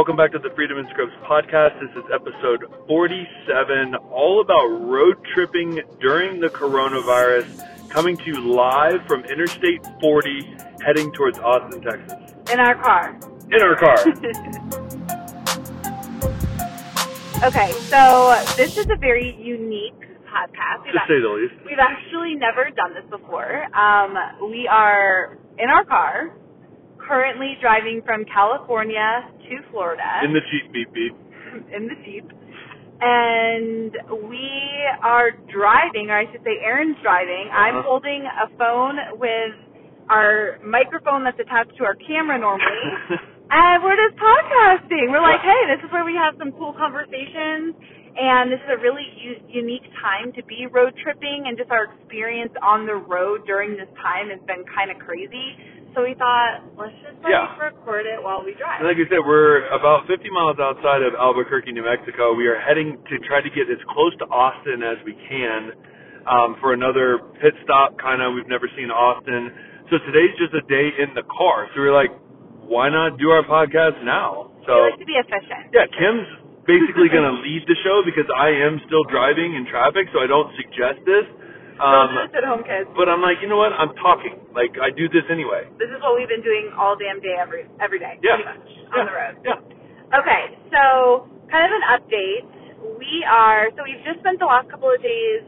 Welcome back to the Freedom in Scrubs podcast. This is episode 47, all about road tripping during the coronavirus, coming to you live from Interstate 40, heading towards Austin, Texas. In our car. In our car. okay, so this is a very unique podcast. to say the least. We've actually never done this before. Um, we are in our car, currently driving from California to Florida. In the Jeep, beep beep. in the Jeep. And we are driving, or I should say Aaron's driving. Uh-huh. I'm holding a phone with our microphone that's attached to our camera normally. and we're just podcasting. We're like, hey, this is where we have some cool conversations. And this is a really u- unique time to be road tripping, and just our experience on the road during this time has been kind of crazy. So we thought, let's just like Yeah. record it while we drive. And like I said, we're about 50 miles outside of Albuquerque, New Mexico. We are heading to try to get as close to Austin as we can um, for another pit stop. Kind of, we've never seen Austin, so today's just a day in the car. So we're like, why not do our podcast now? we So like to be efficient. yeah, Kim's basically going to lead the show because I am still driving in traffic, so I don't suggest this. Um, at home, kids. but I'm like, you know what? I'm talking. Like I do this anyway. This is what we've been doing all damn day every every day, Yeah. much Yeah. on the road. Yeah. Okay, so kind of an update. We are so we've just spent the last couple of days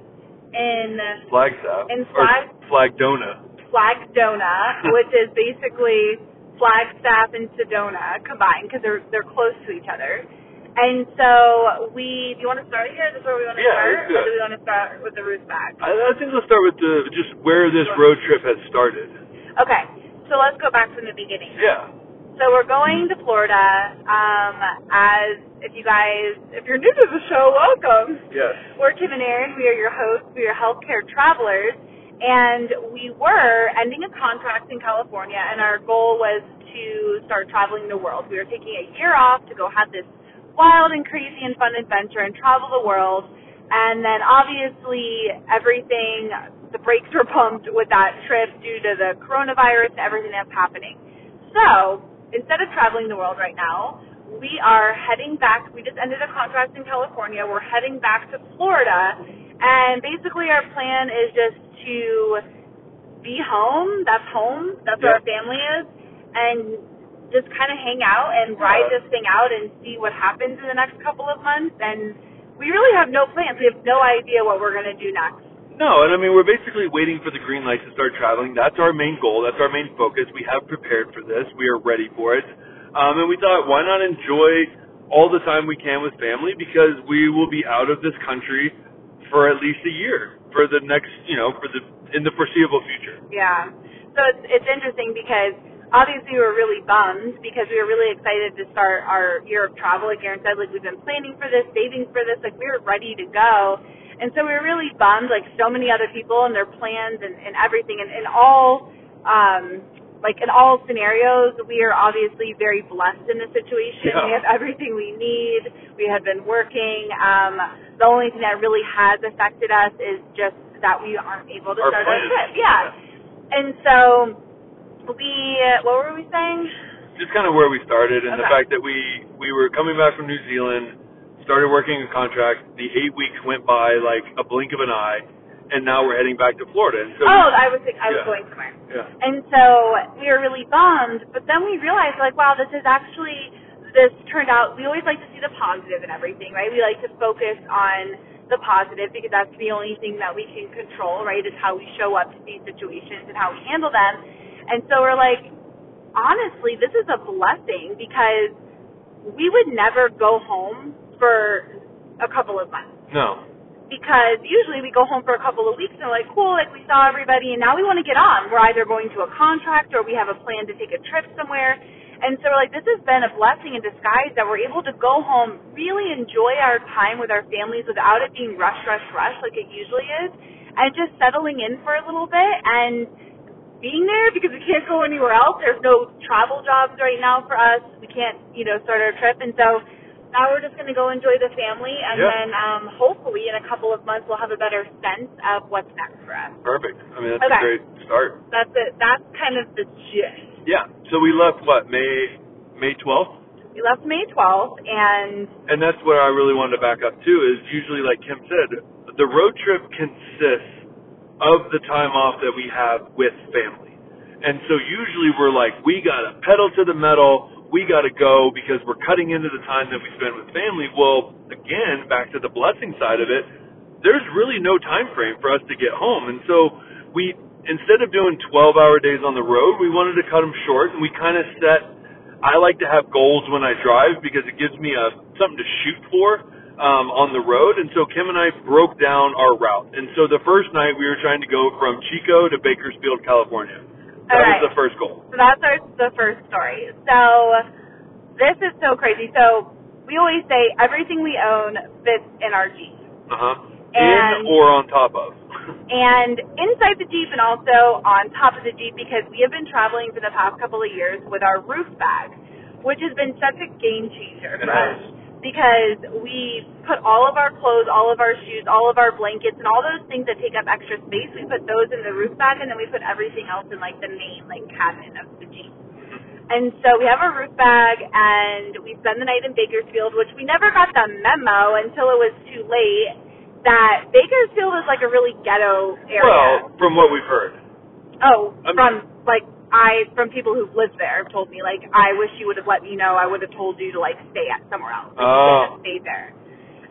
in Flagstaff. In Flag- Flagdona. Flagdona, which is basically Flagstaff and Sedona combined because they're they're close to each other. And so we, do you want to start here? Is this where we want to Yeah, start? Or do we want to start with the roots back? I, I think we'll start with the just where this road trip has started. Okay, so let's go back from the beginning. Yeah. So we're going to Florida. Um, as if you guys, if you're new to the show, welcome. Yes. We're Kim and Aaron. We are your hosts. We are healthcare travelers, and we were ending a contract in California, and our goal was to start traveling the world. We were taking a year off to go have this wild and crazy and fun adventure and travel the world. And then obviously everything, the brakes were pumped with that trip due to the coronavirus and everything that's happening. So instead of traveling the world right now, we are heading back. We just ended a contract in California. We're heading back to Florida. And basically our plan is just to be home. That's home. That's where our family is. And just kind of hang out and ride this thing out and see what happens in the next couple of months. And we really have no plans. We have no idea what we're going to do next. No, and I mean we're basically waiting for the green light to start traveling. That's our main goal. That's our main focus. We have prepared for this. We are ready for it. Um, and we thought, why not enjoy all the time we can with family because we will be out of this country for at least a year for the next, you know, for the in the foreseeable future. Yeah. So it's it's interesting because obviously we were really bummed because we were really excited to start our year of travel. Like Aaron said, like we've been planning for this, saving for this, like we were ready to go. And so we were really bummed, like so many other people and their plans and, and everything. And in all um like in all scenarios, we are obviously very blessed in this situation. Yeah. We have everything we need. We have been working. Um, the only thing that really has affected us is just that we aren't able to Our start our plans. trip. Yeah. And so we, uh, what were we saying? just kind of where we started and the fact that we we were coming back from New Zealand, started working a contract. The eight weeks went by like a blink of an eye, and now we're heading back to Florida. And so Oh, I was I was Yeah. going somewhere. yeah, And so we were really bummed, but then we realized like, wow, this is actually this turned out. We always like to see the positive in everything, right? We like to focus on the positive because that's the only thing that we can control, right? Is how we show up to these situations and how we handle them. And so we're like, honestly, this is a blessing because we would never go home for a couple of months no, because usually we go home for a couple of weeks and we're like, cool, like we saw everybody and now we want to get on. We're either going to a contract or we have a plan to take a trip somewhere. And so we're like, this has been a blessing in disguise that we're able to go home, really enjoy our time with our families without it being rush, rush, rush like it usually is, and just settling in for a little bit and being there because we can't go anywhere else. There's no travel jobs right now for us. We can't, you know, start our trip. And so now we're just going to go enjoy the family, and Yeah. then um, hopefully in a couple of months we'll have a better sense of what's next for us. perfect. I mean that's Okay. a great start. That's it. That's kind of the gist. Yeah. So we left what May May twelfth. We left May 12th, and And that's where I really wanted to back up too. Is usually like Kim said, the road trip consists of the time off that we have with family. And so usually we're like, we gotta pedal to the metal, we gotta go because we're cutting into the time that we spend with family. Well, again, back to the blessing side of it, there's really no time frame for us to get home. And so we, instead of doing 12 hour days on the road, we wanted to cut them short and we kind of set I like to have goals when I drive because it gives me a something to shoot for um, on the road. And so Kim and I broke down our route. And so the first night we were trying to go from Chico to Bakersfield, California. That right. was the first goal. So that's our the first story. So this is so crazy. So we always say everything we own fits in our Jeep. Uh huh. In or on top of. And inside the Jeep and also on top of the Jeep because we have been traveling for the past couple of years with our roof bag, which has been such a game changer for us. Because we put all of our clothes, all of our shoes, all of our blankets, and all those things that take up extra space, we put those in the roof bag, and then we put everything else in like the main like cabinet of the Jeep. And so we have a roof bag, and we spend the night in Bakersfield, which we never got the memo until it was too late that Bakersfield is like a really ghetto area. Well, from what we've heard. oh, I'm- from like I from people who've lived there have told me like I wish you would have let me know. I would have told you to like stay at somewhere else. Like, Oh. stayed there.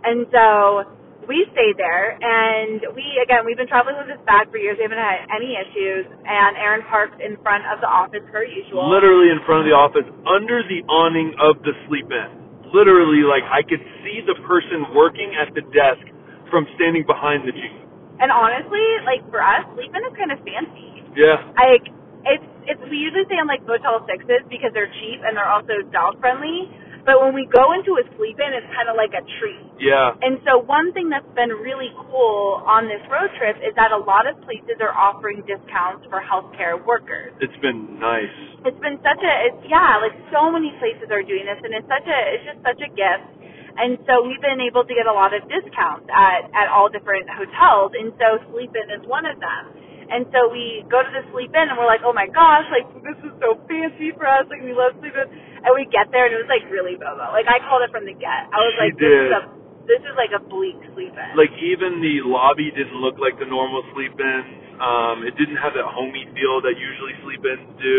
And so we stayed there, and we again we've been traveling with this bag for years. We haven't had any issues. And Aaron parked in front of the office per usual. Literally in front of the office, under the awning of the Sleep Inn. Literally, like I could see the person working at the desk from standing behind the Jeep. And honestly, like for us, Sleep Inn is kind of fancy. Yeah. Like it's it's we usually stay on like Motel Sixes because they're cheap and they're also dog friendly. But when we go into a Sleep Inn, it's kind of like a treat. Yeah. And so one thing that's been really cool on this road trip is that a lot of places are offering discounts for healthcare workers. It's been nice. It's been such a it's yeah, like so many places are doing this and it's such a it's just such a gift. And so we've been able to get a lot of discounts at at all different hotels and so Sleep Inn is one of them. And so we go to the Sleep Inn and we're like, "Oh my gosh, like this is so fancy for us. Like we love Sleep Inn." And we get there and it was like really bobo. Like I called it from the get. I was She like, "This is a this is like a bleak Sleep Inn." Like even the lobby didn't look like the normal Sleep Inns. Um, it didn't have that homey feel that usually Sleep Inns do.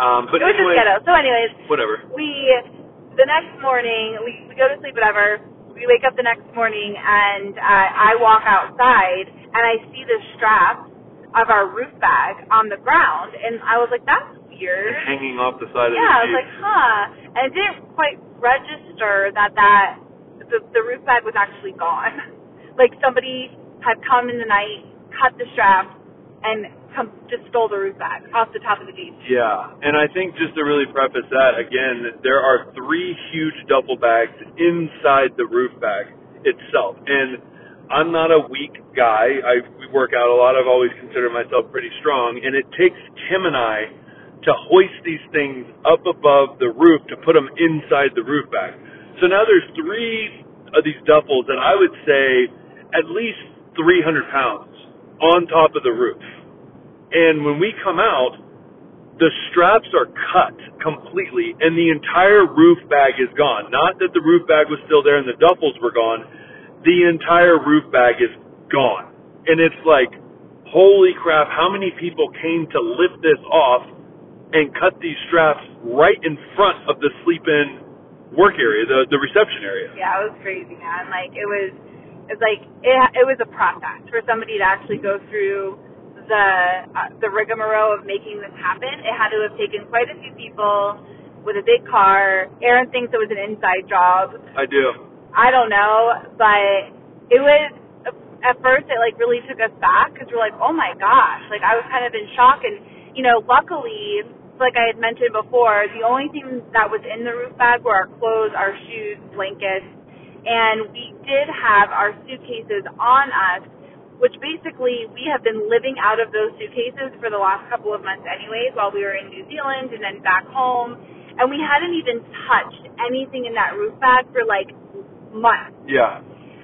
Um, but it was anyway, just ghetto. So anyways, whatever. we the next morning we, we go to sleep whatever we wake up the next morning and uh, i walk outside and i see the strap of our roof bag on the ground and i was like that's weird. Hanging off the side of the yeah i was like huh. And it didn't quite register that that the, the roof bag was actually gone. Like somebody had come in the night cut the strap and come, just stole the roof bag off the top of the jeep Yeah, and I think just to really preface that, again, there are three huge duffel bags inside the roof bag itself. And I'm not a weak guy. I we work out a lot. I've always considered myself pretty strong, and it takes Kim and I to hoist these things up above the roof to put them inside the roof bag. So now there's three of these duffels that I would say at least 300 pounds on top of the roof. And when we come out, the straps are cut completely and the entire roof bag is gone. Not that the roof bag was still there and the duffels were gone. The entire roof bag is gone. And it's like, holy crap, how many people came to lift this off and cut these straps right in front of the Sleep Inn work area, the, the reception area? Yeah, it was crazy, man. Like it was, it's like it, it was a process for somebody to actually go through the uh, the rigmarole of making this happen. It had to have taken quite a few people with a big car. Aaron thinks it was an inside job. I do. I don't know, but it was at first it like really took us back because we're like, oh my gosh, like I was kind of in shock. And you know, luckily, like I had mentioned before, the only thing that was in the roof bag were our clothes, our shoes, blankets, and we did have our suitcases on us. Which basically we have been living out of those suitcases for the last couple of months, anyways, while we were in New Zealand and then back home, and we hadn't even touched anything in that roof bag for like months. Yeah.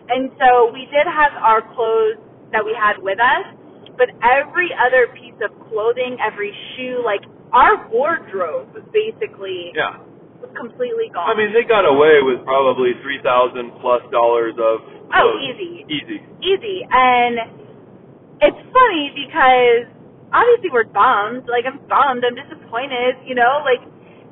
And so we did have our clothes that we had with us, but every other piece of clothing, every shoe, like our wardrobe was basically Yeah. was completely gone. I mean, they got away with probably three thousand plus dollars of oh, easy, easy. easy. And it's funny because obviously we're bummed. Like I'm bummed. I'm disappointed. You know, like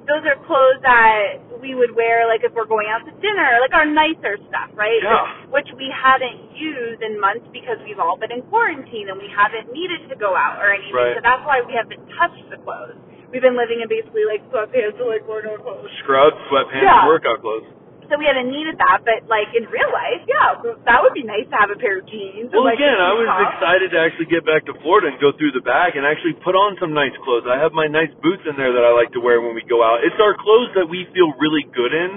those are clothes that we would wear like if we're going out to dinner, like our nicer stuff, right? Yeah. Which we haven't used in months because we've all been in quarantine and we haven't needed to go out or anything. Right. So that's why we haven't touched the clothes. We've been living in basically like sweatpants or like no clothes. Scrubs, sweatpants, Yeah. workout clothes. So we haven't needed that, but like in real life, yeah, that would be nice to have a pair of jeans. Well, and, like, again, I was top. excited to actually get back to Florida and go through the bag and actually put on some nice clothes. I have my nice boots in there that I like to wear when we go out. It's our clothes that we feel really good in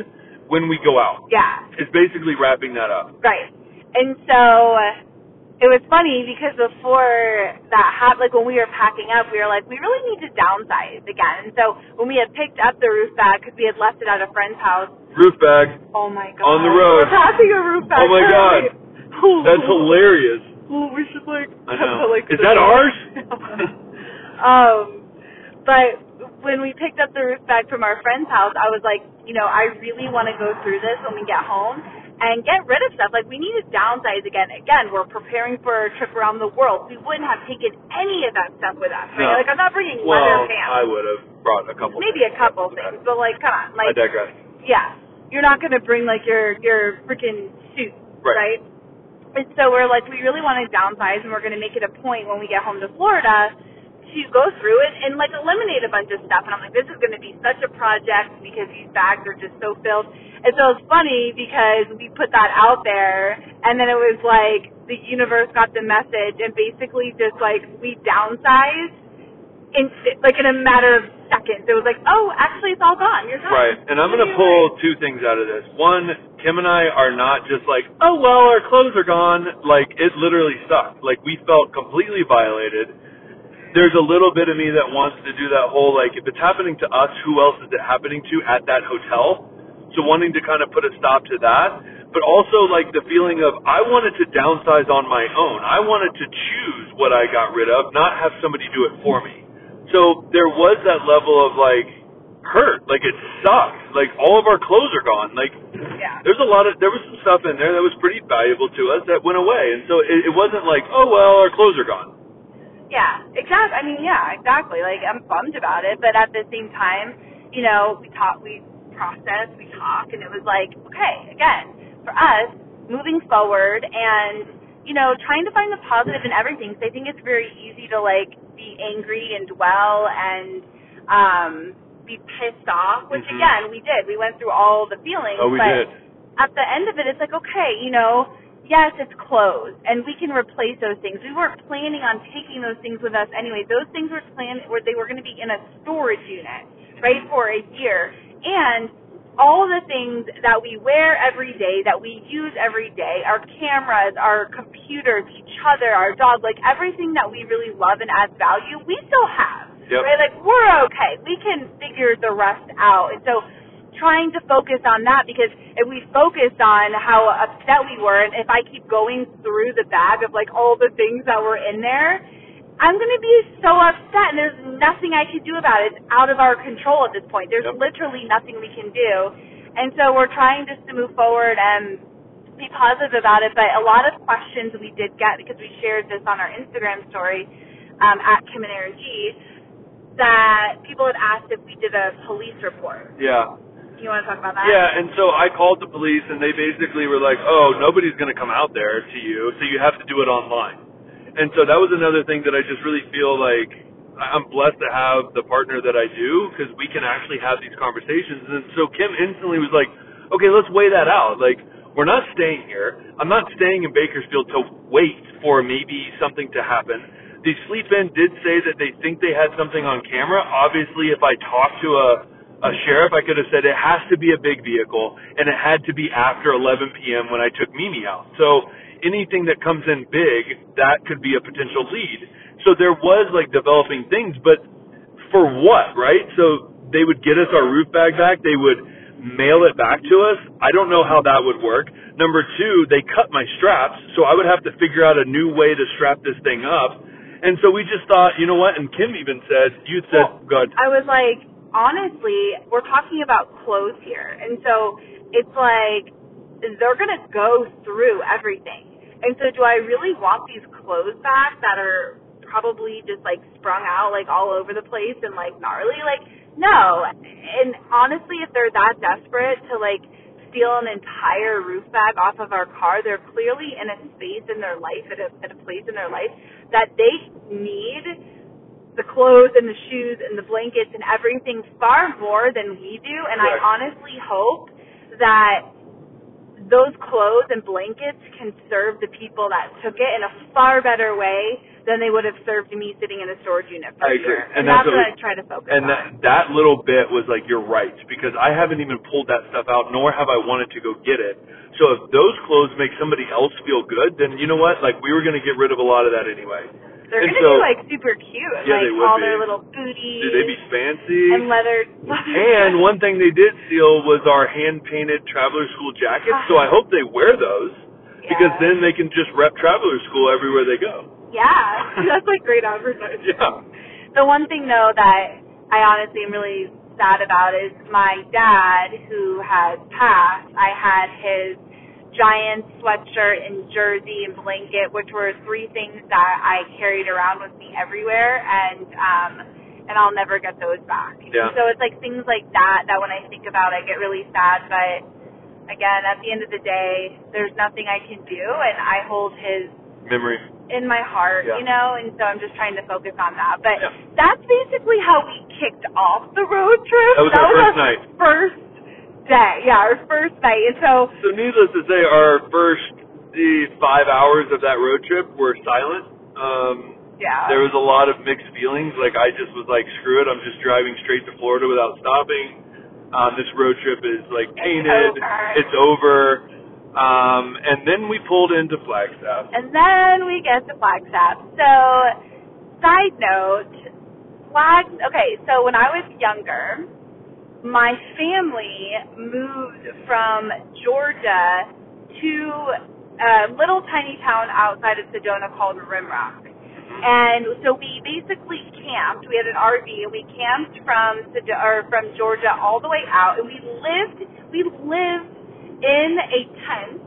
when we go out. Yeah, It's basically wrapping that up. Right. And so uh, it was funny because before that happened, like when we were packing up, we were like, we really need to downsize again. And so when we had picked up the roof bag, because we had left it at a friend's house, Roof bag. oh my god. On the road. We're packing a roof bag. Oh my God. Ooh. That's hilarious. Ooh, we should like. I know. to, like, Is that ours? um, but when we picked up the roof bag from our friend's house, I was like, you know, I really want to go through this when we get home and get rid of stuff. Like we need to downsize again. Again, we're preparing for a trip around the world. We wouldn't have taken any of that stuff with us. Right? No. Like I'm not bringing well, leather pants. I would have brought a couple. Maybe a couple things, but like, come on, Like, I digress. yeah, you're not gonna bring like your your freaking suit, Right. right? And so we're like, we really want to downsize, and we're going to make it a point when we get home to Florida to go through it and like eliminate a bunch of stuff. And I'm like, this is going to be such a project because these bags are just so filled. And so it's funny because we put that out there, and then it was like the universe got the message, and basically just like we downsized in like in a matter of seconds. It was like, oh, actually, it's all gone. You're done. Right. And I'm going to pull two things out of this. One, Kim and I are not just like, oh, well, our clothes are gone. Like, it literally sucked. Like, we felt completely violated. There's a little bit of me that wants to do that whole, like, if it's happening to us, who else is it happening to at that hotel? So wanting to kind of put a stop to that. But also, like, the feeling of, I wanted to downsize on my own. I wanted to choose what I got rid of, not have somebody do it for me. So there was that level of like hurt, like it sucked. Like all of our clothes are gone. Like Yeah. there's a lot of there was some stuff in there that was pretty valuable to us that went away, and so it, it wasn't like oh well our clothes are gone. Yeah, exactly. I mean, yeah, exactly. Like I'm bummed about it, but at the same time, you know, we talk, we process, we talk, and it was like, okay, again, for us, moving forward and you know, trying to find the positive in everything. Because I think it's very easy to like be angry and dwell and um be pissed off, which Mhm. again we did. We went through all the feelings. Oh, we but did. at the end of it, it's like, okay, you know, yes, it's closed, and we can replace those things. We weren't planning on taking those things with us anyway. Those things were planned, where they were going to be in a storage unit, right, for a year. And all the things that we wear every day, that we use every day, our cameras, our computers, each other, our dog, like everything that we really love and adds value, we still have. Yep. Right? Like we're okay. We can figure the rest out. And so trying to focus on that because if we focused on how upset we were and if I keep going through the bag of like all the things that were in there, I'm going to be so upset and there's nothing I can do about it. It's out of our control at this point. There's Yep. literally nothing we can do. And so we're trying just to move forward and be positive about it. But a lot of questions we did get because we shared this on our Instagram story um, at Kim and Aaron G that people had asked if we did a police report. Yeah. You want to talk about that? Yeah, and so I called the police, and they basically were like, "Oh, nobody's going to come out there to you, so you have to do it online." And so that was another thing that I just really feel like I'm blessed to have the partner that I do because we can actually have these conversations. And so Kim instantly was like, "Okay, let's weigh that out. Like, we're not staying here. I'm not staying in Bakersfield to wait for maybe something to happen." The Sleep Inn did say that they think they had something on camera. Obviously, if I talked to a a sheriff, I could have said it has to be a big vehicle, and it had to be after 11 p.m. when I took Mimi out. So anything that comes in big, that could be a potential lead. So there was like developing things, but for what, right? So they would get us our roof bag back, they would mail it back to us. I don't know how that would work. Number two, they cut my straps, so I would have to figure out a new way to strap this thing up. And so we just thought, you know what? And Kim even said, you said, Well, God, I was like, honestly, we're talking about clothes here. And so it's like they're going to go through everything. And so do I really want these clothes back that are probably just like sprung out like all over the place and like gnarly? Like, no. And honestly, if they're that desperate to like steal an entire roof bag off of our car, they're clearly in a space in their life, at a, at a place in their life that they need the clothes and the shoes and the blankets and everything far more than we do. And I honestly hope that those clothes and blankets can serve the people that took it in a far better way than they would have served me sitting in a storage unit for I a agree. year. And And, that's that's, what what I try to focus And on. that that little bit was like you're right because I haven't even pulled that stuff out, nor have I wanted to go get it. So if those clothes make somebody else feel good, then you know what? Like we were going to get rid of a lot of that anyway. They're and gonna so- be like super cute, Yeah, like they all be. their little booties Dude, they'd be fancy. and leather. And one thing they did steal was our hand painted Traveler School jackets. So I hope they wear those because then they can just rep Traveler School everywhere they go. yeah, that's like great advertising. Yeah. The one thing though that I honestly am really sad about is my dad who has passed. I had his giant sweatshirt and jersey and blanket, which were three things that I carried around with me everywhere and um and I'll never get those back. Yeah. So it's like things like that that when I think about I get really sad but again at the end of the day there's nothing I can do and I hold his Memory. in my heart, Yeah. you know, and so I'm just trying to focus on that. But Yeah. that's basically how we kicked off the road trip. That was our first night. First day, yeah, our first night. And so, So needless to say, our first the five hours of that road trip were silent. Um, yeah, there was a lot of mixed feelings. Like I just was like, screw it, I'm just driving straight to Florida without stopping. Um, this road trip is like painted. over. It's over. Um, and then we pulled into Flagstaff. and then we get to Flagstaff. So, side note, Flag. Okay, so when I was younger, my family moved from Georgia to a little tiny town outside of Sedona called Rimrock. And so we basically camped. We had an RV and we camped from Sedo- or from Georgia all the way out, and we lived we lived in a tent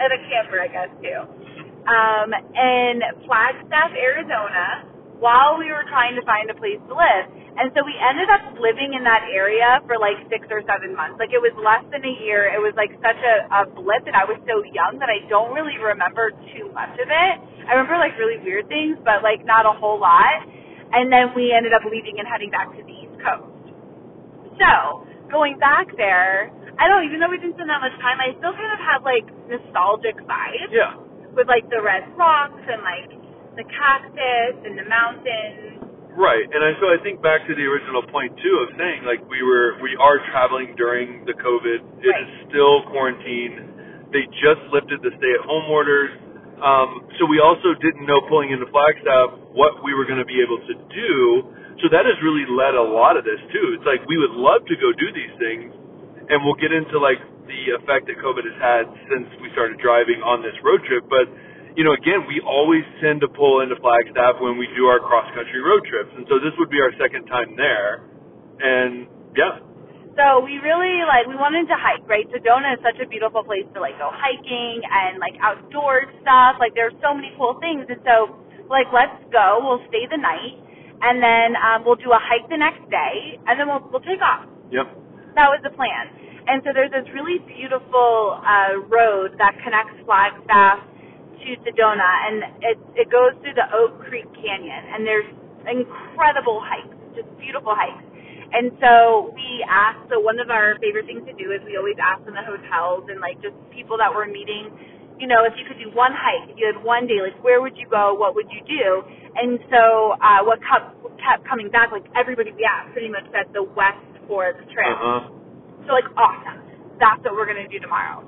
at a camper, I guess too, um, in Flagstaff, Arizona, while we were trying to find a place to live. And so we ended up living in that area for like six or seven months. Like it was less than a year. It was like such a, a blip, and I was so young that I don't really remember too much of it. I remember like really weird things, but like not a whole lot. And then we ended up leaving and heading back to the East Coast. So going back there, I don't even though we didn't spend that much time, I still kind of had like nostalgic vibes Yeah. with like the red rocks and like the cactus and the mountains. Right, and I, so I think back to the original point too of saying like we were we are traveling during the COVID. It Right. is still quarantine. They just lifted the stay-at-home orders, um, so we also didn't know pulling into Flagstaff what we were going to be able to do. So that has really led a lot of this too. It's like we would love to go do these things, and we'll get into like the effect that COVID has had since we started driving on this road trip, but you know, again, we always tend to pull into Flagstaff when we do our cross country road trips, and so this would be our second time there. And yeah, So we really like we wanted to hike, right? Sedona is such a beautiful place to like go hiking and like outdoor stuff. Like there's so many cool things, and so like let's go. We'll stay the night, and then um, we'll do a hike the next day, and then we'll we'll take off. yep, That was the plan. And so there's this really beautiful uh, road that connects Flagstaff to Sedona, and it it goes through the Oak Creek Canyon, and there's incredible hikes, just beautiful hikes. And so we asked. So one of our favorite things to do is we always ask in the hotels and like just people that we're meeting. You know, if you could do one hike, if you had one day, like where would you go? What would you do? And so uh, what kept kept coming back, like everybody we asked, pretty much said the West Fork Trail. uh huh, So like awesome. That's what we're gonna do tomorrow.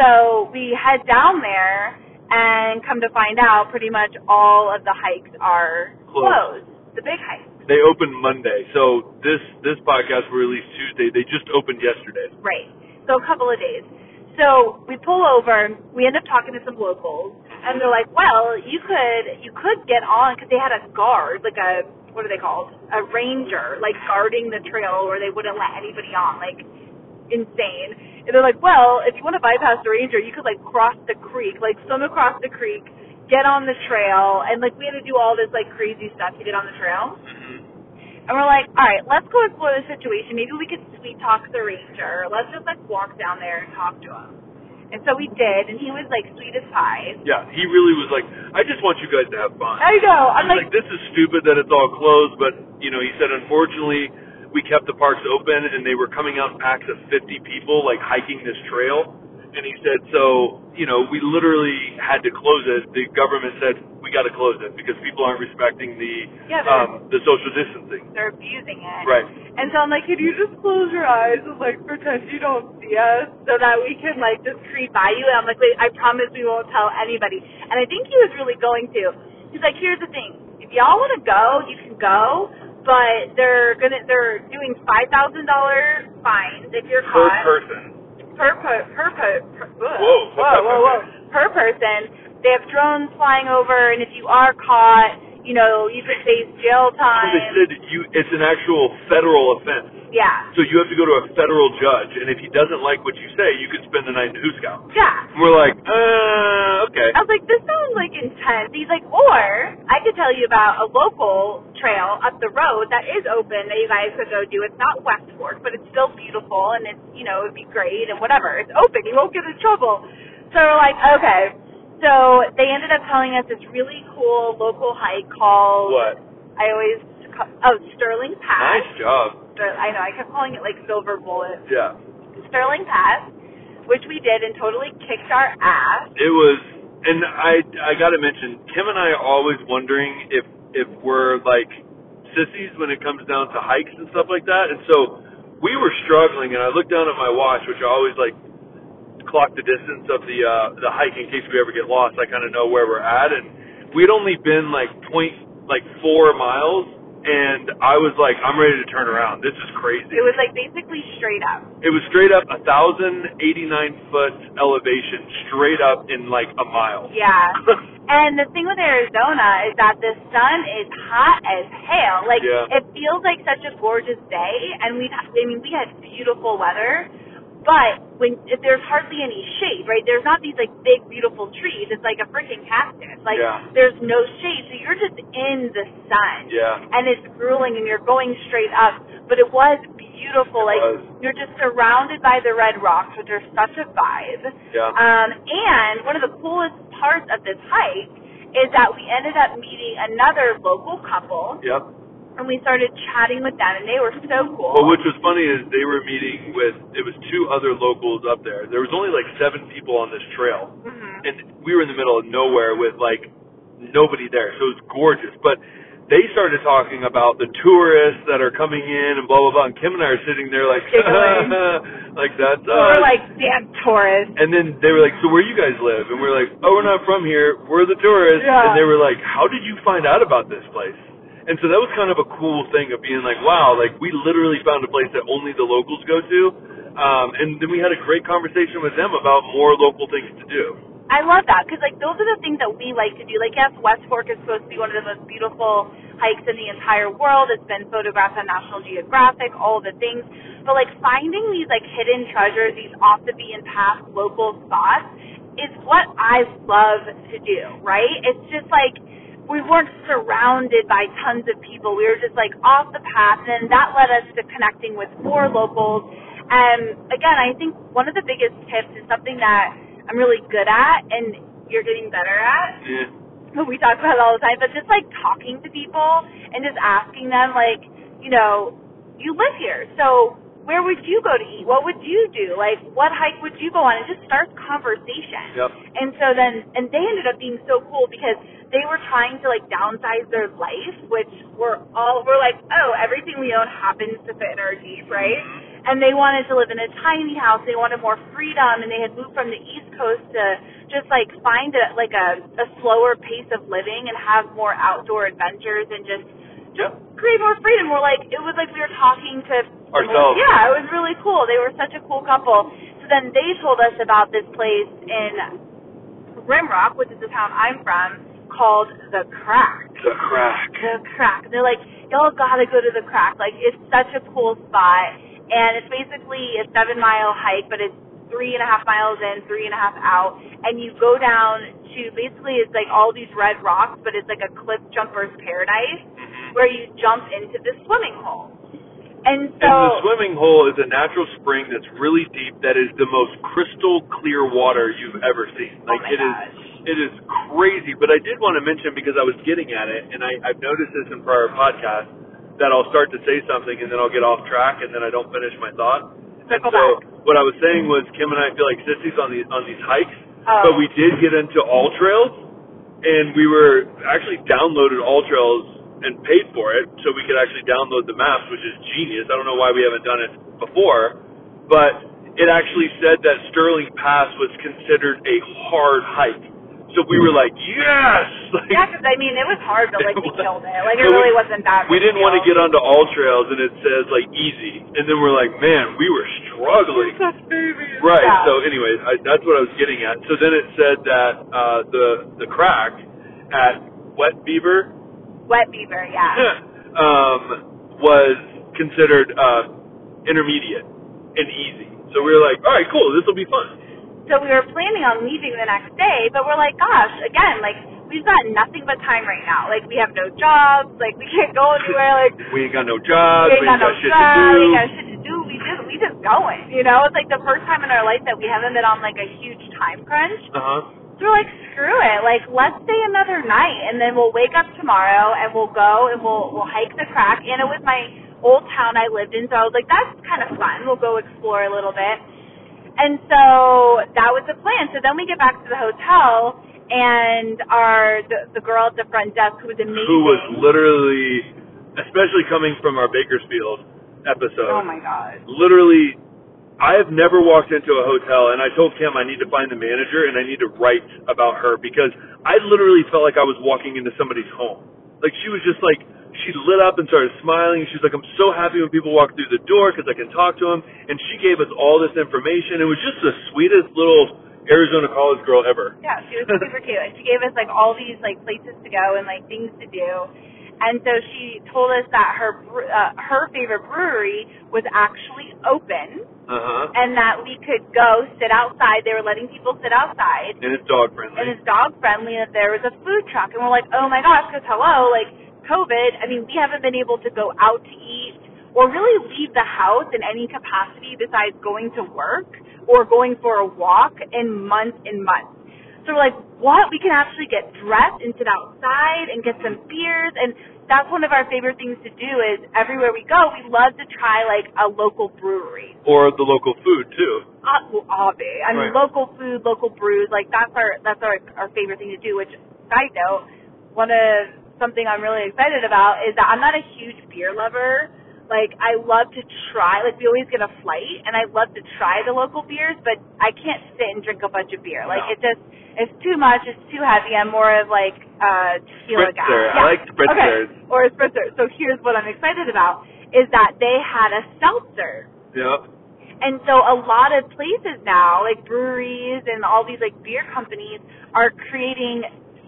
So we head down there and come to find out pretty much all of the hikes are Closed. closed. The big hikes. they opened Monday, so this this podcast will release Tuesday. They just opened yesterday. Right. So a couple of days. So we pull over. We end up talking to some locals, and they're like, "Well, you could you could get on because they had a guard, like a what are they called? A ranger, like guarding the trail where they wouldn't let anybody on, like insane. And they're like, well, if you want to bypass the ranger, you could like cross the creek, like swim across the creek, get on the trail, and like we had to do all this like crazy stuff to get on the trail. Mm-hmm. And we're like, all right, let's go explore the situation. Maybe we could sweet talk the ranger. Let's just like walk down there and talk to him. And so we did, and he was like sweet as pie. Yeah, he really was like, I just want you guys to have fun. I know. I'm like, like, this is stupid that it's all closed, but you know, he said unfortunately we kept the parks open and they were coming out in packs of 50 people like hiking this trail. And he said, so, you know, we literally had to close it. The government said, we got to close it because people aren't respecting the, Yeah, um, the social distancing. they're abusing it. Right. And so I'm like, can you just close your eyes and like pretend you don't see us so that we can like just creep by you? And I'm like, wait, I promise we won't tell anybody. And I think he was really going to. He's like, here's the thing. If y'all want to go, you can go, but they're gonna they're doing five thousand dollar fines if you're Per caught person. per per per, per, per ugh. Whoa. whoa whoa whoa per person. They have drones flying over, and if you are caught, you know you could face jail So time. they said you, it's an actual federal offense. Yeah, So you have to go to a federal judge, and if he doesn't like what you say, you could spend the night in hoosegow. yeah. And we're like, uh, okay. I was like, this sounds like intense. He's like, or I could tell you about a local trail up the road that is open that you guys could go do. It's not West Fork, but it's still beautiful and it's, you know, it'd be great and whatever. It's open. You won't get in trouble. So we're like, okay. So they ended up telling us this really cool local hike called, What? I always, oh, Sterling Pass. Nice job. Ster- I know, I kept calling it like Silver Bullet. Yeah. Sterling Pass, which we did and totally kicked our ass. It was, and I I got to mention, Kim and I are always wondering if if we're like sissies when it comes down to hikes and stuff like that. And so we were struggling, and I looked down at my watch, which I always like clock the distance of the uh the hike in case we ever get lost. I kind of know where we're at, and we'd only been like point like four miles, and I was like, I'm ready to turn around. This is crazy. It was like basically straight up. It was straight up a thousand eighty nine foot elevation, straight up in like a mile. Yeah. And the thing with Arizona is that the sun is hot as hell. Like Yeah. it feels like such a gorgeous day, and we I mean we had beautiful weather, but when if there's hardly any shade, right? There's not these like big beautiful trees. It's like a freaking cactus. Like Yeah. there's no shade, so you're just in the sun. yeah. And it's grueling, and you're going straight up. But it was beautiful. It like was. you're just surrounded by the red rocks, which are such a vibe. Yeah. Um, and one of the coolest parts of this hike is that we ended up meeting another local couple, Yep. And we started chatting with them, and they were so cool. Well, which was funny is they were meeting with it was two other locals up there. There was only like seven people on this trail, hmm and we were in the middle of nowhere with like nobody there, so it was gorgeous. But they started talking about the tourists that are coming in and blah blah blah. And Kim and I are sitting there like, like that's We're like, damn tourists. And then they were like, "So where you guys live?" And we're like, "Oh, we're not from here. We're the tourists." Yeah. And they were like, "How did you find out about this place?" And so that was kind of a cool thing of being like, "Wow, like we literally found a place that only the locals go to." Um, and then we had a great conversation with them about more local things to do. I love that because like those are the things that we like to do. Like yes, West Fork is supposed to be one of the most beautiful hikes in the entire world. It's been photographed on National Geographic, all the things. But like finding these like hidden treasures, these off the beaten path local spots is what I love to do, right? It's just like we weren't surrounded by tons of people. We were just like off the path and that led us to connecting with more locals. And again, I think one of the biggest tips is something that I'm really good at and you're getting better at. Yeah. We talk about it all the time, but just like talking to people and just asking them like, you know, you live here, so where would you go to eat? What would you do? Like, what hike would you go on? It just starts conversation. Yep. And so then, and they ended up being so cool because they were trying to like downsize their life, which we're all, we're like, oh, everything we own happens to fit in our Jeep, mm-hmm. right? And they wanted to live in a tiny house. They wanted more freedom, and they had moved from the East Coast to just like find a like a, a slower pace of living and have more outdoor adventures and just just Yep. create more freedom. We're like, it was like we were talking to Ourselves. Yeah, it was really cool. They were such a cool couple. So then they told us about this place in Rimrock, which is the town I'm from, called the Crack. The crack. The Crack. And they're like, y'all gotta go to the Crack. Like, it's such a cool spot, and it's basically a seven mile hike, but it's three and a half miles in, three and a half out, and you go down to basically it's like all these red rocks, but it's like a cliff jumper's paradise. Where you jump into the swimming hole. And so And the swimming hole is a natural spring that's really deep. That is the most crystal clear water you've ever seen. oh Like my it is, gosh. it is crazy. But I did want to mention because I was getting at it, and I, I've noticed this in prior podcasts that I'll start to say something and then I'll get off track and then I don't finish my thought. And so what I was saying was Kim and I feel like sissies on these on these hikes, Oh. but we did get into AllTrails, and we were actually downloaded AllTrails and paid for it so we could actually download the maps, which is genius. I don't know why we haven't done it before, but it actually said that Sterling Pass was considered a hard hike. So we were like, yes! Like, Yeah, because I mean, it was hard, but like we was- killed it. Like it really wasn't that. we didn't want to get onto AllTrails and it says like easy, and then we're like, man, we were struggling. Right. Yeah. So, anyways, I, that's what I was getting at. So then it said that uh, the the crack at Wet Beaver Wet beaver, yeah. um, was considered uh, intermediate and easy. So we were like, all right, cool, this will be fun. So we were planning on leaving the next day, but we're like, gosh, again, like we've got nothing but time right now. Like we have no jobs, like we can't go anywhere, like We ain't got no jobs. we We ain't got no got shit job, to do. we ain't got shit to do. We just we just going, you know. It's like the first time in our life that we haven't been on like a huge time crunch. Uh huh. We're like, screw it. Like, let's stay another night, and then we'll wake up tomorrow, and we'll go and we'll we'll hike the crack. And it was my old town I lived in, so I was like, that's kind of fun. We'll go explore a little bit. And so that was the plan. So then we get back to the hotel, and our the, the girl at the front desk who was amazing. Who was literally, especially coming from our Bakersfield episode. Oh my god. literally I have never walked into a hotel and I told Kim I need to find the manager and I need to write about her because I literally felt like I was walking into somebody's home. Like she was just like she lit up and started smiling. She's like, I'm so happy when people walk through the door because I can talk to them. And she gave us all this information. It was just the sweetest little Arizona college girl ever. Yeah, she was super cute. And she gave us like all these like places to go and like things to do. And so she told us that her uh, her favorite brewery was actually open Uh huh. and that we could go sit outside. They were letting people sit outside. And it's dog friendly. And it's dog friendly and there was a food truck and we're like, "Oh my gosh, cuz hello, like COVID, I mean, we haven't been able to go out to eat or really leave the house in any capacity besides going to work or going for a walk in months and months. So we're like, what? We can actually get dressed and sit outside and get some beers. And that's one of our favorite things to do is everywhere we go, we love to try like a local brewery. or the local food too. Uh, well, obvi. I mean, Right. local food, local brews, like that's our, that's our, our favorite thing to do, which, side note, one of, something I'm really excited about is that I'm not a huge beer lover. Like, I love to try, like, we always get a flight, and I love to try the local beers, but I can't sit and drink a bunch of beer. Like, No. it just, it's too much, it's too heavy. I'm more of like, uh, tequila guy. Spritzer. I like spritzers. Okay. Or a spritzer. So here's what I'm excited about, is that they had a seltzer. Yep. And so a lot of places now, like breweries and all these like beer companies, are creating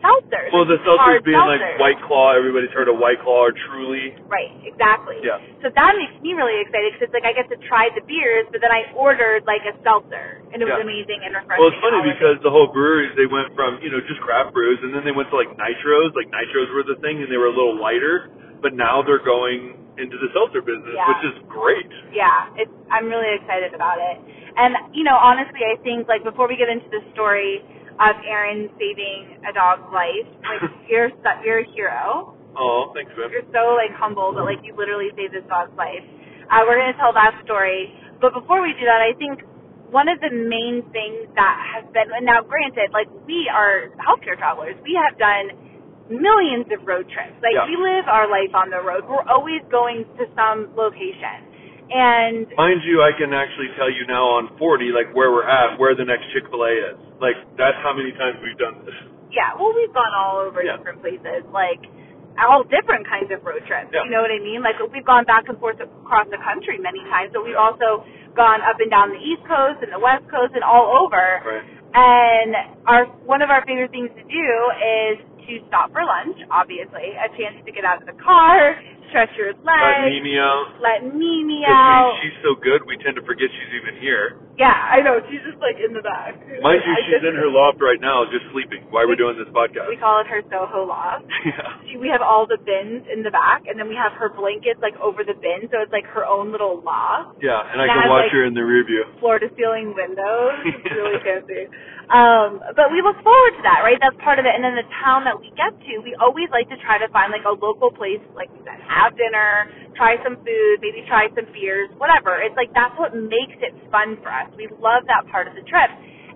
seltzers. Well, the seltzers being like. White Claw. Everybody's heard of White Claw or Truly. Right, exactly. Yeah. So that makes me really excited because it's like I get to try the beers, but then I ordered like a seltzer, and it was Yeah. amazing and refreshing. Well, it's funny all of it. because the whole breweries they went from you know just craft brews, and then they went to like nitros. Like nitros were the thing, and they were a little lighter. But now they're going into the seltzer business, Yeah. which is great. yeah, it's I'm really excited about it. And you know, honestly, I think like before we get into the story of Aaron saving a dog's life, like you're su- you're a hero. Oh, thanks, man. You're so like humble that like you literally saved this dog's life. Uh, we're gonna tell that story, but before we do that, I think one of the main things that has been and now granted, like we are healthcare travelers, we have done millions of road trips. Like Yeah. we live our life on the road. We're always going to some location, and Mind you, I can actually tell you now on 40, like where we're at, where the next Chick Fil A is. Like that's how many times we've done this. Yeah, well, we've gone all over Yeah. different places, like all different kinds of road trips. Yeah. You know what I mean? Like we've gone back and forth across the country many times, but we've also gone up and down the East Coast and the West Coast and all over. Right. And our one of our favorite things to do is to stop for lunch, obviously, a chance to get out of the car, stretch your Let Mimi out. let Mimi out. we, she's so good, we tend to forget she's even here. yeah, I know. She's just like in the back. Mind you, she's just- in her loft right now, just sleeping while we're doing this podcast. We call it her Soho loft. yeah. She, we have all the bins in the back, and then we have her blankets like over the bin, so it's like her own little loft. Yeah, and I That, can watch like- her in the rear view. floor to ceiling windows. It's really fancy. Um, but we look forward to that, right? That's part of it. And then the town that we get to, we always like to try to find like a local place, like we said, have dinner, try some food, maybe try some beers, whatever. It's like that's what makes it fun for us. We love that part of the trip.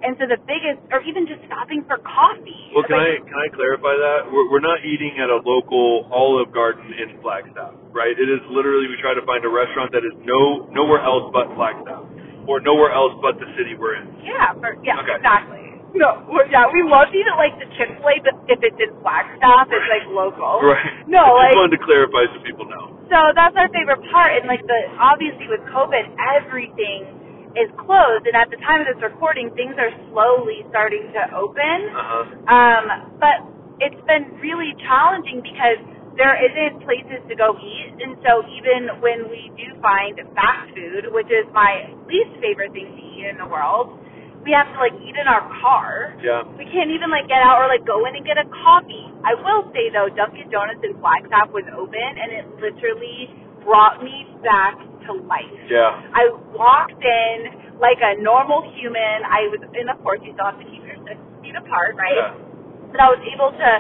And so the biggest, or even just stopping for coffee. Well, can like, I can I clarify that? We're, we're not eating at a local Olive Garden in Flagstaff, right? It is literally we try to find a restaurant that is no nowhere else but Flagstaff, or nowhere else but the city we're in. Yeah, for, yeah, Okay. exactly. No, we're, yeah, we love to eat at like the Chick Fil A, but if it's in Flagstaff, it's like local. Right. No, I like just wanted to clarify so people know. So that's our favorite part. And like the obviously with COVID, everything is closed. And at the time of this recording, things are slowly starting to open. Uh huh. Um, but it's been really challenging because there isn't places to go eat. And so even when we do find fast food, which is my least favorite thing to eat in the world, we have to like eat in our car. Yeah. We can't even like get out or like go in and get a coffee. I will say though, Dunkin' Donuts in Flagstaff was open and it literally brought me back to life. Yeah. I walked in like a normal human. I was, in of course you still have to keep your six feet apart, right? Yeah. But I was able to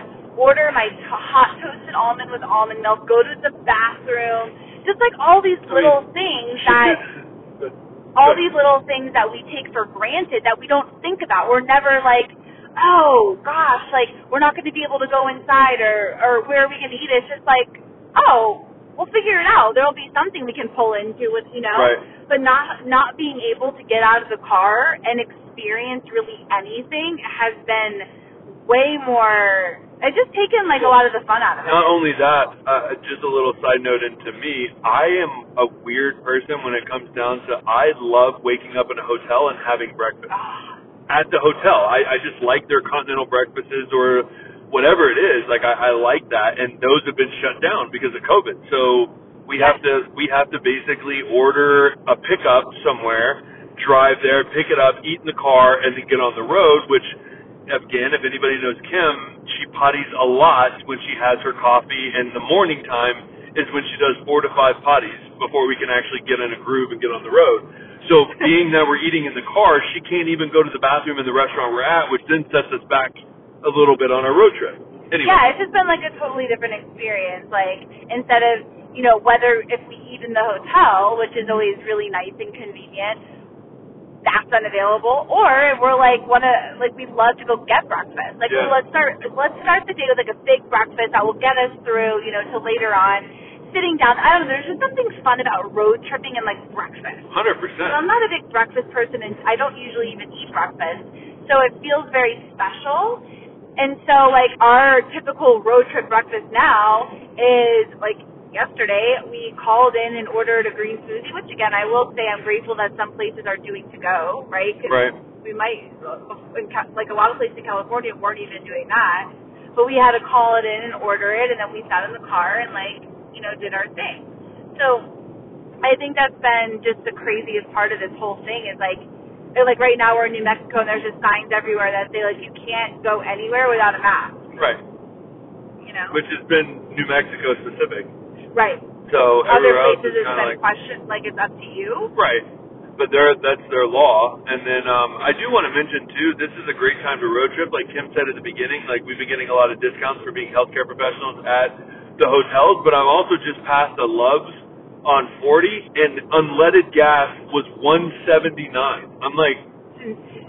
order my t- hot toasted almond with almond milk, go to the bathroom, just like all these little things that all these little things that we take for granted that we don't think about. We're never like, oh gosh, like we're not going to be able to go inside or or where are we going to eat? It's just like, oh, we'll figure it out. There'll be something we can pull into with you know. Right. But not not being able to get out of the car and experience really anything has been way more. It's just taken like a lot of the fun out of it. Not only that, uh, just a little side note into me, I am a weird person when it comes down to I love waking up in a hotel and having breakfast. At the hotel. I, I just like their continental breakfasts or whatever it is. Like I, I like that and those have been shut down because of COVID. So we have to we have to basically order a pickup somewhere, drive there, pick it up, eat in the car, and then get on the road, which again, if anybody knows Kim, she potties a lot when she has her coffee, and the morning time is when she does four to five potties before we can actually get in a groove and get on the road. So being that we're eating in the car, she can't even go to the bathroom in the restaurant we're at, which then sets us back a little bit on our road trip. Anyway, Yeah, it's just been like a totally different experience. Like instead of you know whether if we eat in the hotel, which is always really nice and convenient, that's unavailable, or we're like wanna like we love to go get breakfast. Like Yeah. well, let's start let's start the day with like a big breakfast that will get us through you know till later on. Sitting down, I don't know. There's just something fun about road tripping and like breakfast. hundred percent. I'm not a big breakfast person, and I don't usually even eat breakfast. So it feels very special. And so, like, our typical road trip breakfast now is, like, yesterday we called in and ordered a green smoothie, which, again, I will say I'm grateful that some places are doing to go, right? 'Cause Right. We might, like, a lot of places in California weren't even doing that. But we had to call it in and order it, and then we sat in the car and, like, you know, did our thing. So I think that's been just the craziest part of this whole thing is like, like right now we're in New Mexico and there's just signs everywhere that say like you can't go anywhere without a mask. Right. You know. Which has been New Mexico specific. Right. So Other everywhere else places is it's kind been of like questioned like it's up to you. Right. But they're, that's their law. And then um, I do want to mention, too, this is a great time to road trip. Like Kim said at the beginning, like we've been getting a lot of discounts for being healthcare professionals at the hotels. But I'm also just past the Loves on 40, and unleaded gas was 179 I'm like,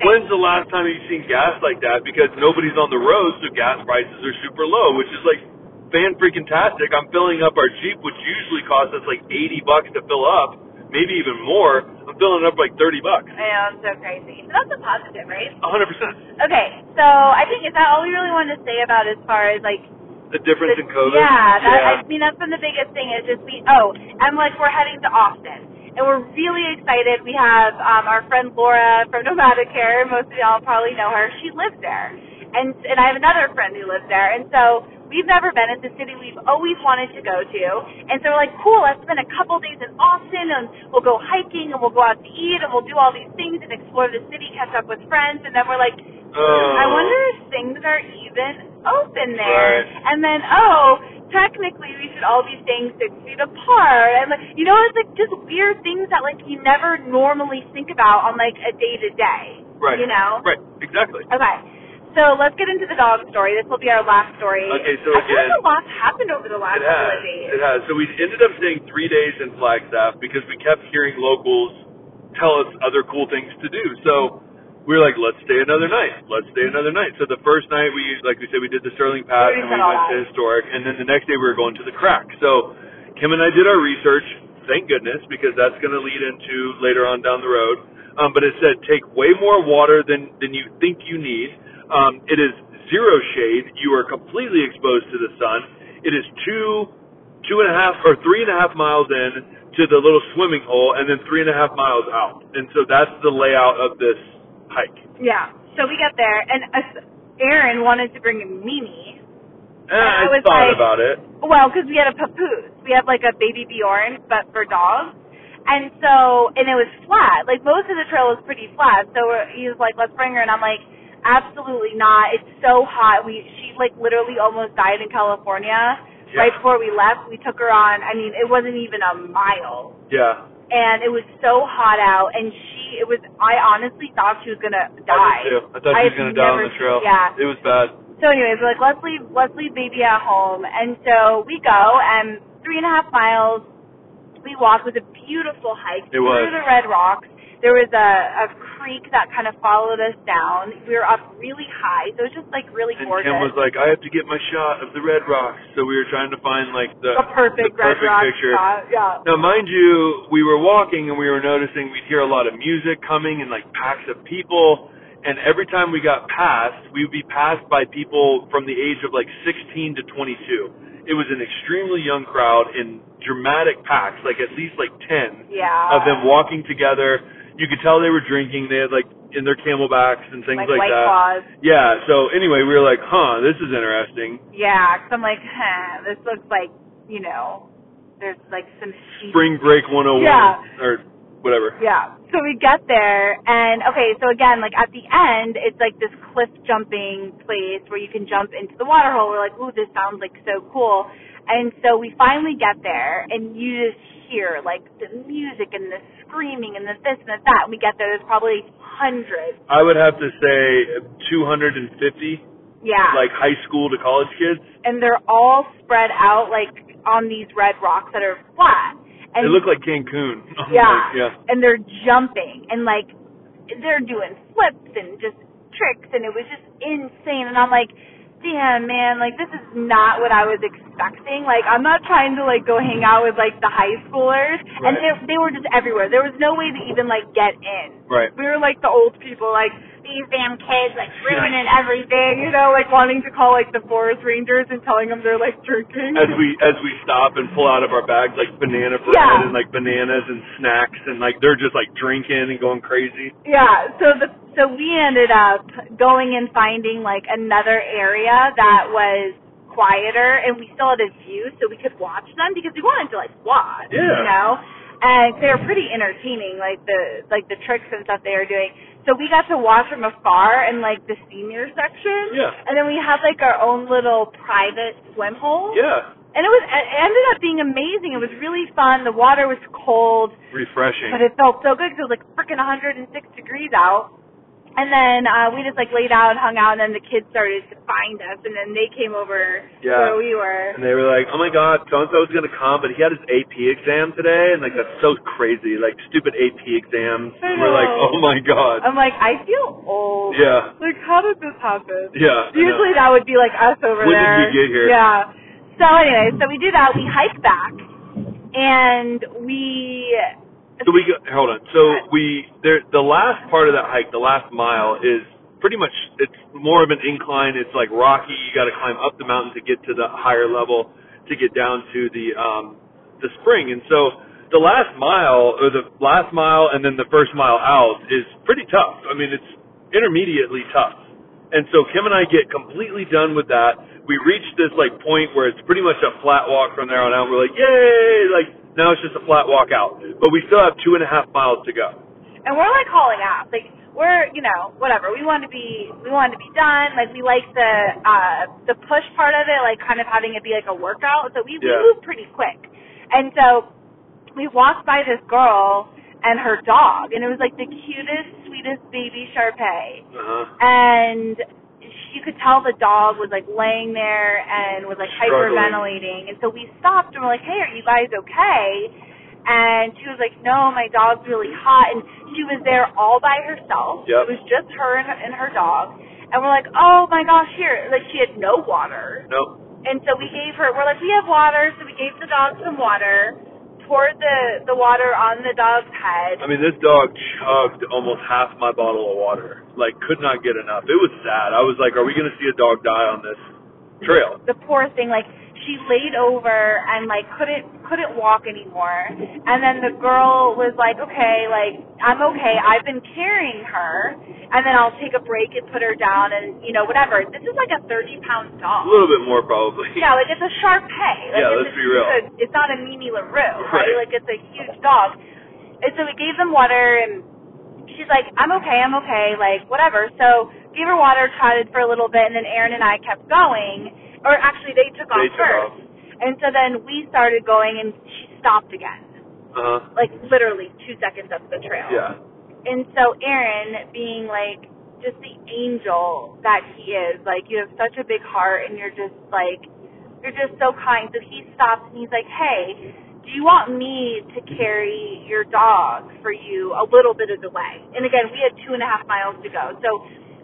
when's the last time you've seen gas like that? Because nobody's on the road, so gas prices are super low, which is like fan freaking tastic. I'm filling up our Jeep, which usually costs us like 80 bucks to fill up, maybe even more. I'm filling up like 30 bucks. I know, it's so crazy. So that's a positive, right? 100%. Okay, so I think is that all we really wanted to say about as far as like The difference in COVID. Yeah, that, yeah. I mean that's been the biggest thing is just we. Oh, and like we're heading to Austin, and we're really excited. We have um, our friend Laura from Nomadicare. Most of y'all probably know her. She lives there, and and I have another friend who lives there, and so we've never been. It's the city we've always wanted to go to, and so we're like, cool. Let's spend a couple days in Austin, and we'll go hiking, and we'll go out to eat, and we'll do all these things and explore the city, catch up with friends, and then we're like, Oh. I wonder if things are even open there. Right. And then, oh, technically we should all be staying six feet apart. And like, you know, it's like just weird things that like you never normally think about on like a day to day. Right. You know. Right. Exactly. Okay. So let's get into the dog story. This will be our last story. Okay, so I again- like a lot happened over the last couple of days. It has. So we ended up staying three days in Flagstaff because we kept hearing locals tell us other cool things to do. So we were like, let's stay another night. Let's stay another night. So the first night we, like we said, we did the Sterling Pass and we went to historic, and then the next day we were going to the Crack. So Kim and I did our research. Thank goodness because that's going to lead into later on down the road. Um, but it said take way more water than than you think you need. Um, it is zero shade. You are completely exposed to the sun. It is two two and a half or three and a half miles in to the little swimming hole and then three and a half miles out. And so that's the layout of this hike. Yeah. So we get there, and Aaron wanted to bring a Mimi. Eh, I, I was thought like- about it. Well, because we had a papoose. We have like a baby Bjorn, but for dogs. And so, and it was flat. Like most of the trail was pretty flat. So he was like, "Let's bring her," and I'm like, "Absolutely not! It's so hot. We she like literally almost died in California. Yeah. Right before we left, we took her on. I mean, it wasn't even a mile, Yeah. and it was so hot out. And she, it was. I honestly thought she was gonna I die. did too. I thought she was gonna die on the trail. yeah. It was bad. So anyways, we're like, let's leave let's leave baby at home. And so we go and three and a half miles we walk. It was a beautiful hike It through was. the red rocks. There was a, a creek that kind of followed us down. We were up really high, so it was just like really And gorgeous. Kim was like, I have to get my shot of the red rocks. So we were trying to find like the, a perfect, the red perfect rock picture. shot. Yeah. Now, mind you, we were walking and we were noticing we'd hear a lot of music coming and like packs of people. And every time we got passed, we would be passed by people from the age of like 16 to 22. It was an extremely young crowd in dramatic packs, like at least like 10 Yeah. of them walking together. You could tell they were drinking. They had like in their CamelBaks and things like, like, that. claws. Yeah. So anyway, we were like, huh, this is interesting. Yeah, 'cause I'm like, huh, this looks like, you know, there's like some Spring Break 101 Yeah. or whatever. Yeah. So we get there, and okay, so again, like at the end, it's like this cliff jumping place where you can jump into the water hole. We're like, ooh, this sounds like so cool. And so we finally get there, and you just hear like the music and the screaming and then this and that. And we get there, there's probably hundreds. I would have to say 250, Yeah. like high school to college kids. and they're all spread out like on these red rocks that are flat. And they look like Cancun. Yeah. like, yeah. And they're jumping and like they're doing flips and just tricks and it was just insane and I'm like, damn man, like this is not what I was expecting. Like I'm not trying to like go hang out with like the high schoolers and they they were just everywhere. There was no way to even like get in. Right. We were like the old people, like these damn kids, like ruining everything, you know, like wanting to call like the forest rangers and telling them they're like drinking. As we as we stop and pull out of our bags like banana bread Yeah. and like bananas and snacks and like they're just like drinking and going crazy. Yeah, so the so we ended up going and finding like another area that was quieter and we still had a view so we could watch them because we wanted to like watch, Yeah. you know. And they were pretty entertaining, like the like the tricks and stuff they were doing. So we got to watch from afar in like the senior section. Yeah. And then we had like our own little private swim hole. Yeah. And it was it ended up being amazing. It was really fun. The water was cold. Refreshing. But it felt so good because it was like freaking 106 degrees out. And then uh, we just like laid out, hung out, and then the kids started to find us, and then they came over Yeah. where we were. and they were like, "Oh my God, so and so is gonna come, but he had his AP exam today," and like that's so crazy, like stupid AP exams. And we're like, "Oh my God." I'm like, I feel old. Yeah. Like, how did this happen? Yeah. Usually that would be like us over When did there. we get here? Yeah. So anyway, so we do that. We hike back, and we. So we go, hold on. So we there the last part of that hike, the last mile is pretty much it's more of an incline. It's like rocky. You got to climb up the mountain to get to the higher level to get down to the um the spring. And so the last mile or the last mile and then the first mile out is pretty tough. I mean, it's intermediately tough. And so Kim and I get completely done with that. We reach this like point where it's pretty much a flat walk from there on out. We're like, yay! Like now it's just a flat walk out, but we still have two and a half miles to go. And we're like hauling ass. Like we're, you know, whatever. We want to be, we want to be done. Like we like the, uh, the push part of it, like kind of having it be like a workout. So we, Yeah. we move pretty quick. And so we walked by this girl and her dog, and it was like the cutest, sweetest baby Sharpei. Uh-huh. And you could tell the dog was like laying there and was like Struggling. hyperventilating. And so we stopped and we're like, "Hey, are you guys okay?" And she was like, "No, my dog's really hot." And she was there all by herself. Yep. It was just her and, and her dog. And we're like, "Oh my gosh, here!" Like she had no water. Nope. And so we gave her. We're like, "We have water," so we gave the dog some water. Poured the the water on the dog's head. I mean, this dog chugged almost half my bottle of water. Like, could not get enough. It was sad. I was like, are we going to see a dog die on this trail? the poor thing like she laid over and like couldn't couldn't walk anymore and then the girl was like okay like i'm okay i've been carrying her and then i'll take a break and put her down and you know whatever this is like a thirty pound dog A little bit more, probably. yeah like it's a Sharpei like Yeah, it's let's a, be real. it's, a, it's not a mimi larue right? Right. like it's a huge dog and so we gave them water and she's like, I'm okay, I'm okay, like whatever. So gave her water, trotted for a little bit, and then Aaron and I kept going. Or actually, they took They off took first. off. And so then we started going, and she stopped again, Uh-huh. like literally two seconds up the trail. Yeah. And so Aaron, being like just the angel that he is, like you have such a big heart, and you're just like you're just so kind. So he stops and he's like, Hey, do you want me to carry your dog for you a little bit of the way? And again, we had two and a half miles to go. So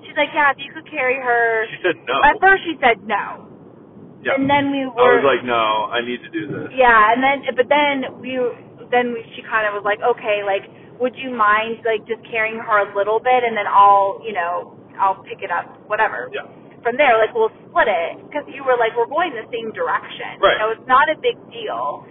she's like, Yeah, if you could carry her. She said no. At first she said no, Yeah. and then we I was like, no, I need to do this. yeah, and then but then we then we, she kind of was like, okay, like would you mind like just carrying her a little bit and then I'll you know I'll pick it up whatever. Yeah. From there, like we'll split it because you were like we're going the same direction. Right. Know, it's not a big deal.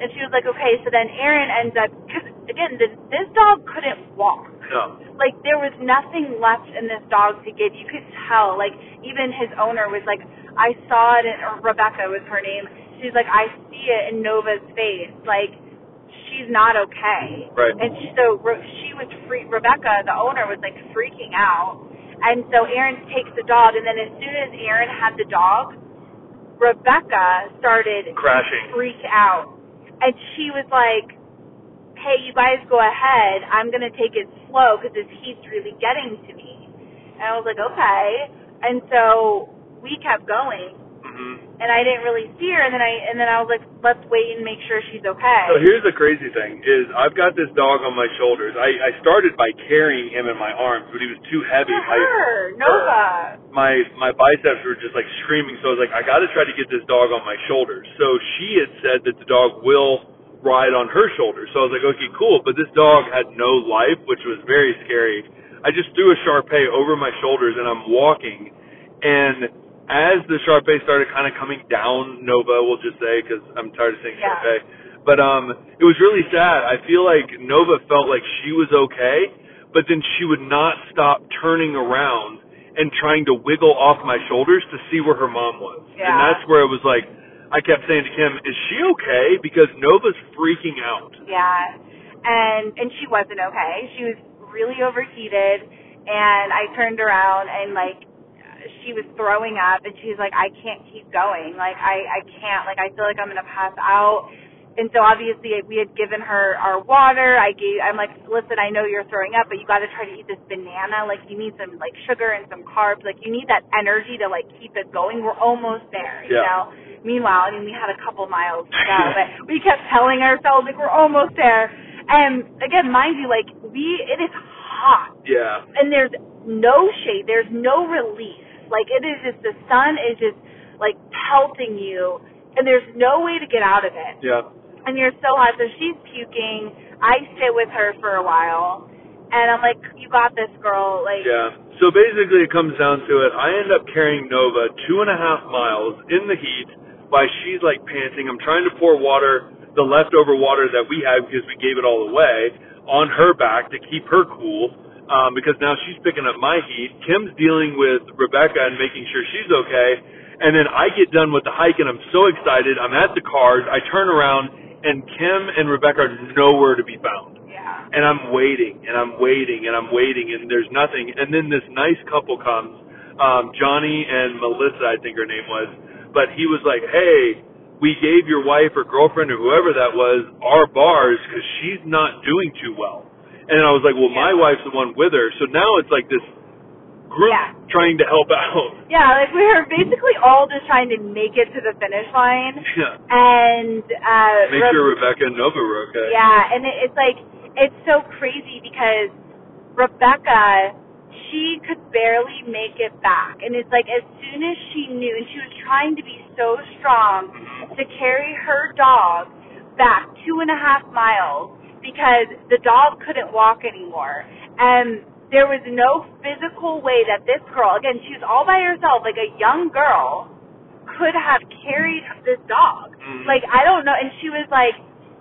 And she was like, okay. So then Aaron ends up because again, this this dog couldn't walk No. like there was nothing left in this dog to give. You could tell. Like even his owner was like, I saw it in or Rebecca was her name. She's like, I see it in Nova's face. Like she's not okay. Right. And so she was free. Rebecca, the owner, was like freaking out. And so Aaron takes the dog, and then as soon as Aaron had the dog, Rebecca started Crashing. freak out. And she was like, hey, you guys go ahead. I'm going to take it slow because this heat's really getting to me. And I was like, okay. And so we kept going. Hmm And I didn't really see her. And then I and then I was like, let's wait and make sure she's okay. So here's the crazy thing: is I've got this dog on my shoulders. I, I started by carrying him in my arms, but he was too heavy. For My her, Nova. my my biceps were just like screaming. So I was like, I got to try to get this dog on my shoulders. So she had said that the dog will ride on her shoulders. So I was like, okay, cool. But this dog had no life, which was very scary. I just threw a Sharpei over my shoulders and I'm walking, and as the Sharpei started kind of coming down Nova, we'll just say because I'm tired of saying Yeah. Sharpei. But um, it was really sad. I feel like Nova felt like she was okay, but then she would not stop turning around and trying to wiggle off my shoulders to see where her mom was. Yeah. And that's where it was like, I kept saying to Kim, "Is she okay?" Because Nova's freaking out. Yeah. And and she wasn't okay. She was really overheated and I turned around and like she was throwing up and she's like, I can't keep going. Like I, I can't like I feel like I'm gonna pass out and so obviously we had given her our water. I gave I'm like, Listen, I know you're throwing up but you gotta try to eat this banana, like you need some like sugar and some carbs, like you need that energy to like keep it going. We're almost there, you Yeah. know? Meanwhile, I mean we had a couple miles to go, but we kept telling ourselves like we're almost there. And again, mind you, like we, it is hot, Yeah. and there's no shade, there's no relief. Like it is just the sun is just like pelting you, and there's no way to get out of it. Yeah. And you're so hot, so she's puking. I sit with her for a while, and I'm like, "You got this, girl." Like, Yeah. So basically, it comes down to it. I end up carrying Nova two and a half miles in the heat while she's like panting. I'm trying to pour water, the leftover water that we had because we gave it all away, on her back to keep her cool. Um, because now she's picking up my heat. Kim's dealing with Rebecca and making sure she's okay. And then I get done with the hike and I'm so excited. I'm at the cars. I turn around and Kim and Rebecca are nowhere to be found. Yeah. And I'm waiting and I'm waiting and I'm waiting and there's nothing. And then this nice couple comes, um, Johnny and Melissa, I think her name was. But he was like, hey, we gave your wife or girlfriend or whoever that was our bars because she's not doing too well. And I was like, well, my wife's the one with her. So now it's like this group Yeah. trying to help out. Yeah, like we were basically all just trying to make it to the finish line, Yeah. and uh, Make Re- sure Rebecca and Nova were okay. Yeah, and it, it's like it's so crazy because Rebecca, she could barely make it back, and it's like as soon as she knew, and she was trying to be so strong to carry her dog back two and a half miles because the dog couldn't walk anymore, and there was no physical way that this girl, again, she was all by herself, like a young girl, could have carried this dog. Mhm. Like I don't know, and she was like,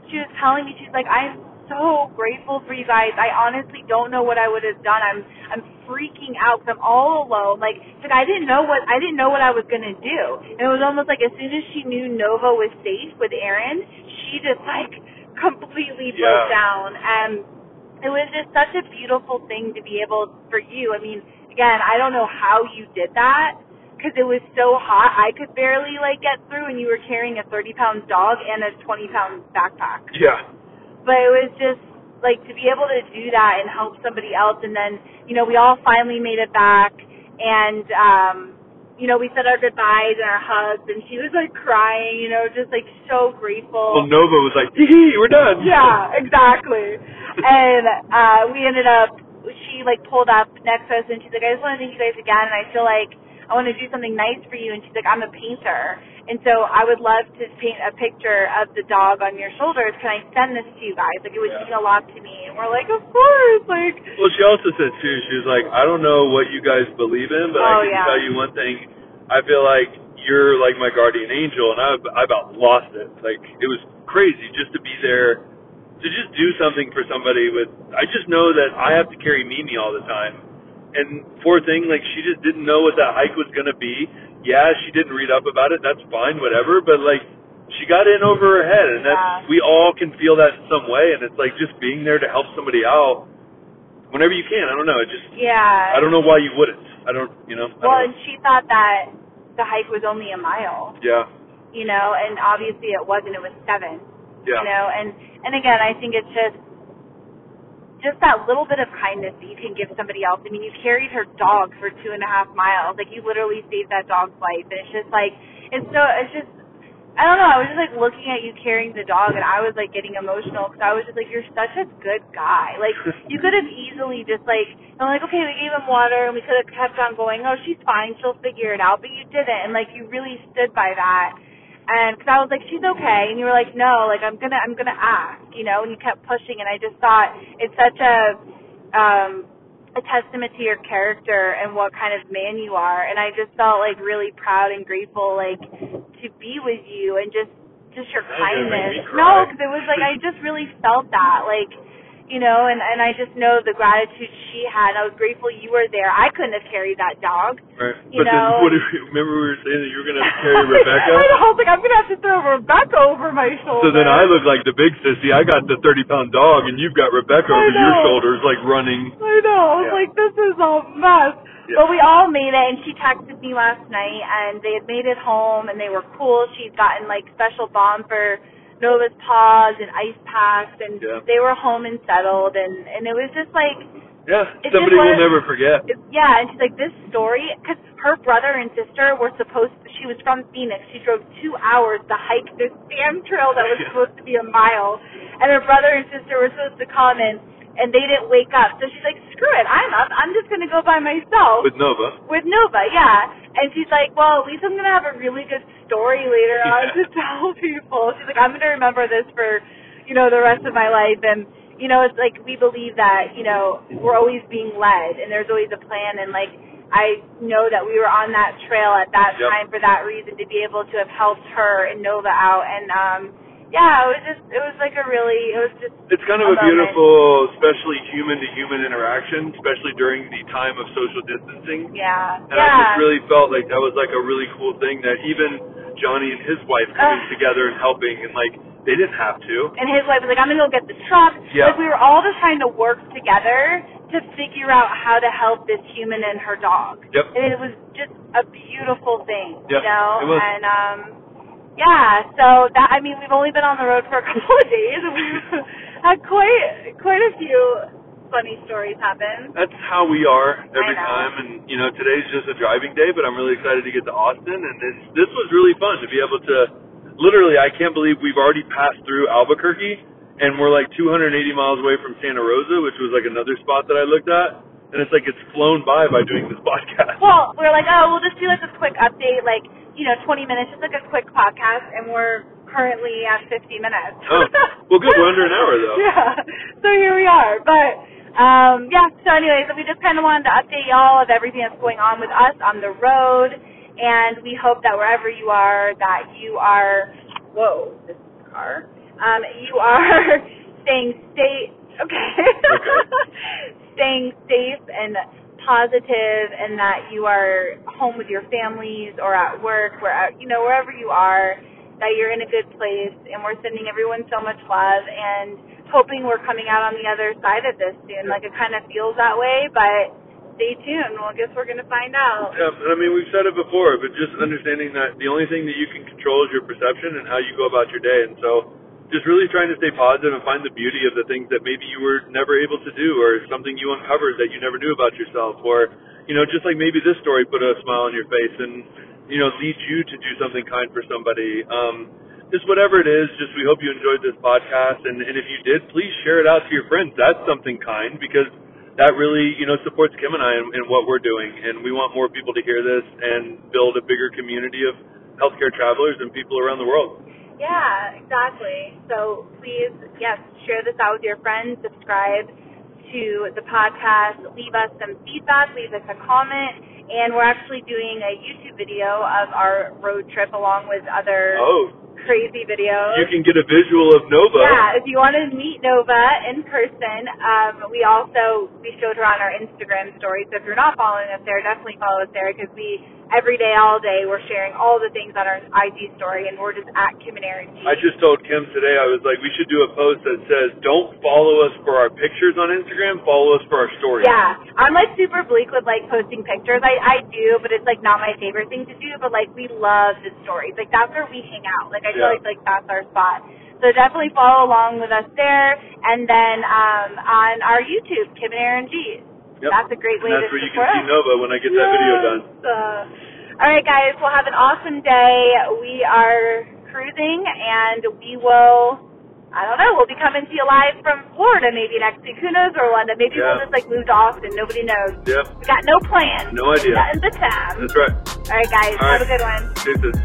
she was telling me, she's like, I'm so grateful for you guys. I honestly don't know what I would have done. I'm I'm freaking out 'cause I'm all alone. Like, like I didn't know what I didn't know what I was gonna do, and it was almost like as soon as she knew Nova was safe with Aaron, she just like completely broke Yeah. down, and it was just such a beautiful thing to be able for you. I mean, again, I don't know how you did that because it was so hot. I could barely like get through, and you were carrying a 30 pound dog and a 20 pound backpack. Yeah. But it was just like to be able to do that and help somebody else, and then you know we all finally made it back, and um, you know we said our goodbyes and our hugs, and she was like crying, you know, just like so grateful. Well, Nova was like, hee we're done. Yeah, exactly. and uh we ended up she like pulled up next to us and she's like, I just want to thank you guys again and I feel like I want to do something nice for you and she's like, I'm a painter and so I would love to paint a picture of the dog on your shoulders. Can I send this to you guys? Like it would Yeah. mean a lot to me and we're like, Of course like Well, she also said too. She was like, I don't know what you guys believe in, but Oh, I can yeah. tell you one thing. I feel like you're like my guardian angel, and I I about lost it. Like it was crazy just to be there, to just do something for somebody. With I just know that I have to carry Mimi all the time, and poor thing, like she just didn't know what that hike was gonna be. Yeah, she didn't read up about it. That's fine, whatever. But like. She got in over her head, and that's Yeah. we all can feel that in some way. And it's like just being there to help somebody out whenever you can. I don't know. It just Yeah. I don't know why you wouldn't. I don't, you know. I Well don't and she thought that the hike was only a mile, yeah, you know, and obviously it wasn't, it was seven. yeah, you know and and again i think it's just just that little bit of kindness that you can give somebody else. I mean you carried her dog for two and a half miles. Like you literally saved that dog's life. And it's just like it's so it's just i don't know i was just like looking at you carrying the dog and i was like getting emotional because i was just like you're such a good guy. Like you could have easily just like I'm like okay we gave him water and we could have kept on going. Oh she's fine she'll figure it out but you didn't and like you really stood by that. And because I was like, she's okay, and you were like, no, like I'm gonna, I'm gonna ask, you know, and you kept pushing, and I just thought it's such a, um, a testament to your character and what kind of man you are, and I just felt like really proud and grateful, like to be with you and just, just your That was gonna make kindness. No, because it was like I just really felt that, like you know, and and I just know the gratitude she had. I was grateful you were there. I couldn't have carried that dog. right. you but know- then, what? If, remember we were saying that you were gonna carry Rebecca. I was like, I'm gonna have to throw Rebecca over my shoulder. So then I look like the big sissy. I got the thirty pound dog, and you've got Rebecca I over your shoulders, like running. I know. I was Yeah. like, this is a mess. Yeah. But we all made it, and she texted me last night, and they had made it home, and they were cool. She'd gotten like special balm for Nova's paws and ice packs, and Yeah. they were home and settled, and and it was just like Yeah, It's somebody will never forget. It- yeah, and she's like, this story, because her brother and sister were supposed she was from Phoenix. She drove two hours to hike this damn trail that was Yeah. supposed to be a mile. And her brother and sister were supposed to come and, and they didn't wake up. So she's like, screw it, I'm up. I'm just going to go by myself With Nova. with Nova, yeah. And she's like, well, at least I'm going to have a really good story later on to tell people. She's like, I'm going to remember this for, you know, the rest of my life. And, you know, it's like we believe that, you know, we're always being led and there's always a plan. And, like, I know that we were on that trail at that Yep. time for that reason to be able to have helped her and Nova out. And, um, yeah, it was just it was like a really it was just It's kind of A a, beautiful, especially human to human interaction, especially during the time of social distancing. yeah And I just really felt like that was like a really cool thing that even Johnny and his wife coming Ugh. together and helping and like they didn't have to. and his wife was like, I'm gonna go get the truck. Yeah. Like we were all just trying to work together to figure out how to help this human and her dog. Yep. And it was just a beautiful thing, Yeah, you know. it was. And um, yeah. So that I mean, we've only been on the road for a couple of days, we've had quite quite a few funny stories happen. That's how we are every time and you know, today's just a driving day, but I'm really excited to get to Austin and it's, this was really fun to be able to literally I can't believe we've already passed through Albuquerque and we're like 280 miles away from Santa Rosa, which was like another spot that I looked at. And it's like it's flown by by doing this podcast. Well, we're like, oh, we'll just do like a quick update, like you know, 20 minutes, just like a quick podcast, and we're currently at 50 minutes. Oh, well, good. We're under an hour, though. Yeah. So here we are, but um, yeah. So anyways, we just kind of wanted to update y'all of everything that's going on with us on the road, and we hope that wherever you are, that you are. Whoa, this is a car. Um, you are staying safe. Okay. staying safe and positive, and that you are home with your families or at work, where uh, you know wherever you are, that you're in a good place. And we're sending everyone so much love and hoping we're coming out on the other side of this soon. Like it kind of feels that way, but stay tuned. Well, I guess we're gonna find out. Yeah, I mean, we've said it before, but just understanding that the only thing that you can control is your perception and how you go about your day. And so, just really trying to stay positive and find the beauty of the things that maybe you were never able to do, or something you uncovered that you never knew about yourself, or you know, just like maybe this story put a smile on your face and you know leads you to do something kind for somebody. Um, just whatever it is, just we hope you enjoyed this podcast, and, and if you did, please share it out to your friends. That's something kind because that really, you know, supports Kim and I in what we're doing, and we want more people to hear this and build a bigger community of healthcare travelers and people around the world. Yeah, exactly. So please, yes, share this out with your friends. Subscribe to the podcast. Leave us some feedback. Leave us a comment. And we're actually doing a YouTube video of our road trip along with other Oh, crazy videos. you can get a visual of Nova. Yeah, if you want to meet Nova in person, um, we also we showed her on our Instagram story. So if you're not following us there, definitely follow us there because we every day, all day, we're sharing all the things on our IG story, and we're just at Kim and Aaron G. I just told Kim today, I was like, we should do a post that says, don't follow us for our pictures on Instagram, follow us for our stories. Yeah, I'm like super bleak with like posting pictures. I I do, but it's like not my favorite thing to do. But like we love the stories. Like that's where we hang out. Like I feel Yeah. like like that's our spot. So definitely follow along with us there, and then um on our YouTube, Kim and Aaron G. Yep. That's a great way and that's to where you can support see. Nova when I get that video done. Uh, all right, guys. We'll have an awesome day. We are cruising, and we will. I don't know. We'll be coming to you live from Florida maybe next week. Who knows where we'll end up? Maybe Yeah. we'll just like move to Austin. Nobody knows. Yep, We got no plan. no idea. Nothing but time. That's right. All right, guys. All have a good one. Deuces.